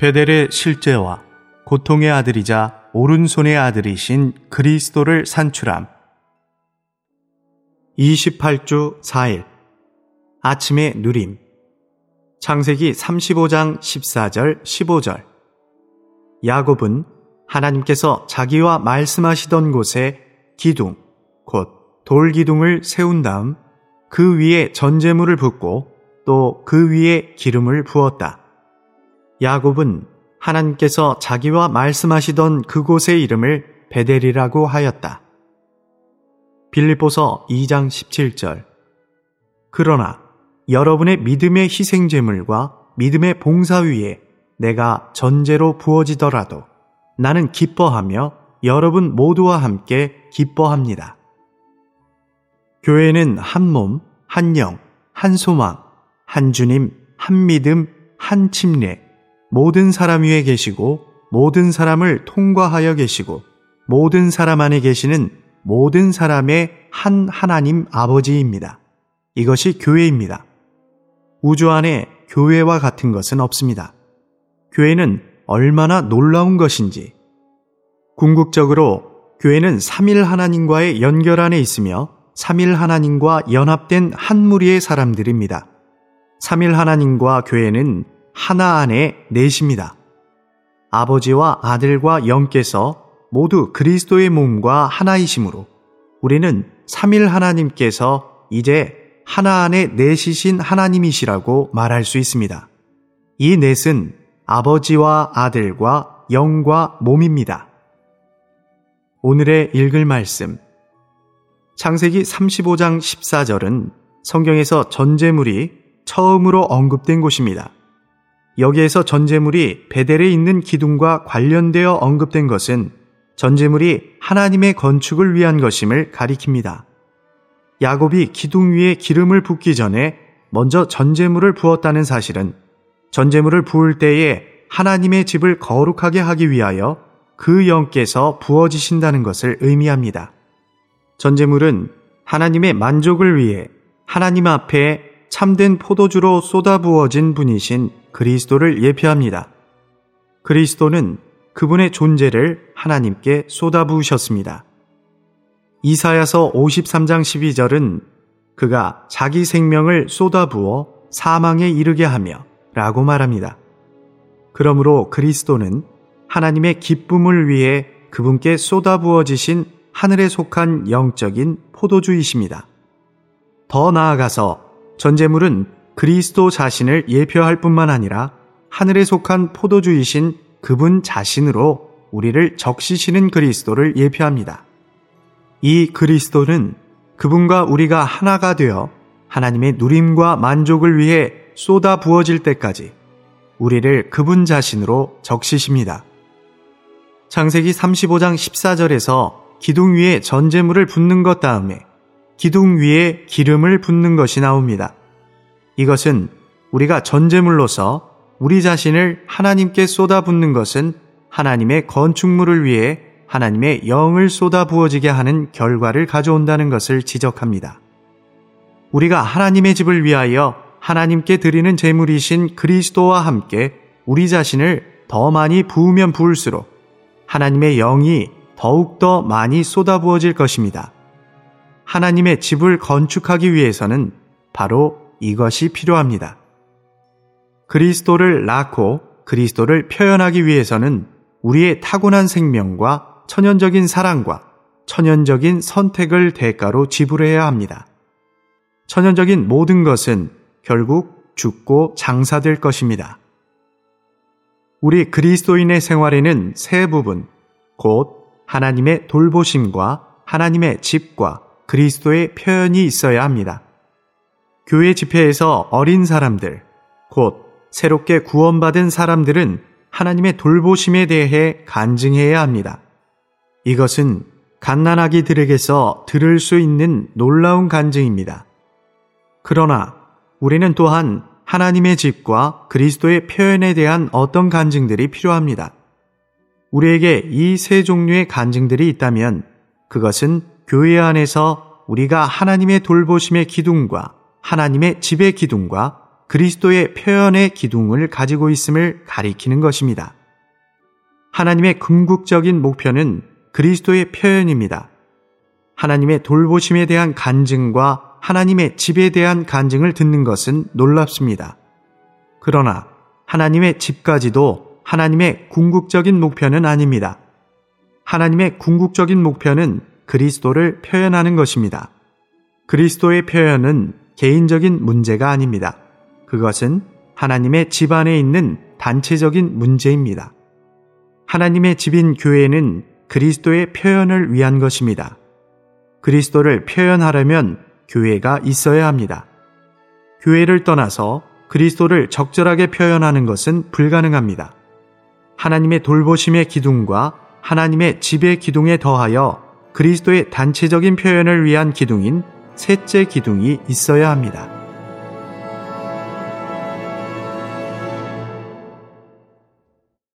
베델의 실제와 고통의 아들이자 오른손의 아들이신 그리스도를 산출함. 28주 4일 아침의 누림 창세기 35장 14절 15절 야곱은 하나님께서 자기와 말씀하시던 곳에 기둥 곧 돌기둥을 세운 다음 그 위에 전제물을 붓고 또 그 위에 기름을 부었다. 야곱은 하나님께서 자기와 말씀하시던 그곳의 이름을 베델이라고 하였다. 빌립보서 2장 17절 그러나 여러분의 믿음의 희생제물과 믿음의 봉사 위에 내가 전제로 부어지더라도 나는 기뻐하며 여러분 모두와 함께 기뻐합니다. 교회는 한 몸, 한 영, 한 소망, 한 주님, 한 믿음, 한 침례, 모든 사람 위에 계시고 모든 사람을 통과하여 계시고 모든 사람 안에 계시는 모든 사람의 한 하나님 아버지입니다. 이것이 교회입니다. 우주 안에 교회와 같은 것은 없습니다. 교회는 얼마나 놀라운 것인지. 궁극적으로 교회는 3일 하나님과의 연결 안에 있으며 3일 하나님과 연합된 한 무리의 사람들입니다. 3일 하나님과 교회는 하나 안에 넷입니다. 아버지와 아들과 영께서 모두 그리스도의 몸과 하나이심으로 우리는 3일 하나님께서 이제 하나 안에 넷이신 하나님이시라고 말할 수 있습니다. 이 넷은 아버지와 아들과 영과 몸입니다. 오늘의 읽을 말씀 창세기 35장 14절은 성경에서 전제물이 처음으로 언급된 곳입니다. 여기에서 전제물이 베델에 있는 기둥과 관련되어 언급된 것은 전제물이 하나님의 건축을 위한 것임을 가리킵니다. 야곱이 기둥 위에 기름을 붓기 전에 먼저 전제물을 부었다는 사실은 전제물을 부을 때에 하나님의 집을 거룩하게 하기 위하여 그 영께서 부어지신다는 것을 의미합니다. 전제물은 하나님의 만족을 위해 하나님 앞에 참된 포도주로 쏟아부어진 분이신 그리스도를 예표합니다. 그리스도는 그분의 존재를 하나님께 쏟아부으셨습니다. 이사야서 53장 12절은 그가 자기 생명을 쏟아부어 사망에 이르게 하며 라고 말합니다. 그러므로 그리스도는 하나님의 기쁨을 위해 그분께 쏟아부어지신 하늘에 속한 영적인 포도주이십니다. 더 나아가서 전제물은 그리스도 자신을 예표할 뿐만 아니라 하늘에 속한 포도주이신 그분 자신으로 우리를 적시시는 그리스도를 예표합니다. 이 그리스도는 그분과 우리가 하나가 되어 하나님의 누림과 만족을 위해 쏟아 부어질 때까지 우리를 그분 자신으로 적시십니다. 창세기 35장 14절에서 기둥 위에 전제물을 붓는 것 다음에 기둥 위에 기름을 붓는 것이 나옵니다. 이것은 우리가 전제물로서 우리 자신을 하나님께 쏟아붓는 것은 하나님의 건축물을 위해 하나님의 영을 쏟아 부어지게 하는 결과를 가져온다는 것을 지적합니다. 우리가 하나님의 집을 위하여 하나님께 드리는 제물이신 그리스도와 함께 우리 자신을 더 많이 부으면 부을수록 하나님의 영이 더욱더 많이 쏟아부어질 것입니다. 하나님의 집을 건축하기 위해서는 바로 이것이 필요합니다. 그리스도를 낳고 그리스도를 표현하기 위해서는 우리의 타고난 생명과 천연적인 사랑과 천연적인 선택을 대가로 지불해야 합니다. 천연적인 모든 것은 결국 죽고 장사될 것입니다. 우리 그리스도인의 생활에는 세 부분, 곧 하나님의 돌보심과 하나님의 집과 그리스도의 표현이 있어야 합니다. 교회 집회에서 어린 사람들, 곧 새롭게 구원받은 사람들은 하나님의 돌보심에 대해 간증해야 합니다. 이것은 갓난아기들에게서 들을 수 있는 놀라운 간증입니다. 그러나 우리는 또한 하나님의 집과 그리스도의 표현에 대한 어떤 간증들이 필요합니다. 우리에게 이 세 종류의 간증들이 있다면 그것은 교회 안에서 우리가 하나님의 돌보심의 기둥과 하나님의 집의 기둥과 그리스도의 표현의 기둥을 가지고 있음을 가리키는 것입니다. 하나님의 궁극적인 목표는 그리스도의 표현입니다. 하나님의 돌보심에 대한 간증과 하나님의 집에 대한 간증을 듣는 것은 놀랍습니다. 그러나 하나님의 집까지도 하나님의 궁극적인 목표는 아닙니다. 하나님의 궁극적인 목표는 그리스도를 표현하는 것입니다. 그리스도의 표현은 개인적인 문제가 아닙니다. 그것은 하나님의 집 안에 있는 단체적인 문제입니다. 하나님의 집인 교회는 그리스도의 표현을 위한 것입니다. 그리스도를 표현하려면 교회가 있어야 합니다. 교회를 떠나서 그리스도를 적절하게 표현하는 것은 불가능합니다. 하나님의 돌보심의 기둥과 하나님의 집의 기둥에 더하여 그리스도의 단체적인 표현을 위한 기둥인 셋째 기둥이 있어야 합니다.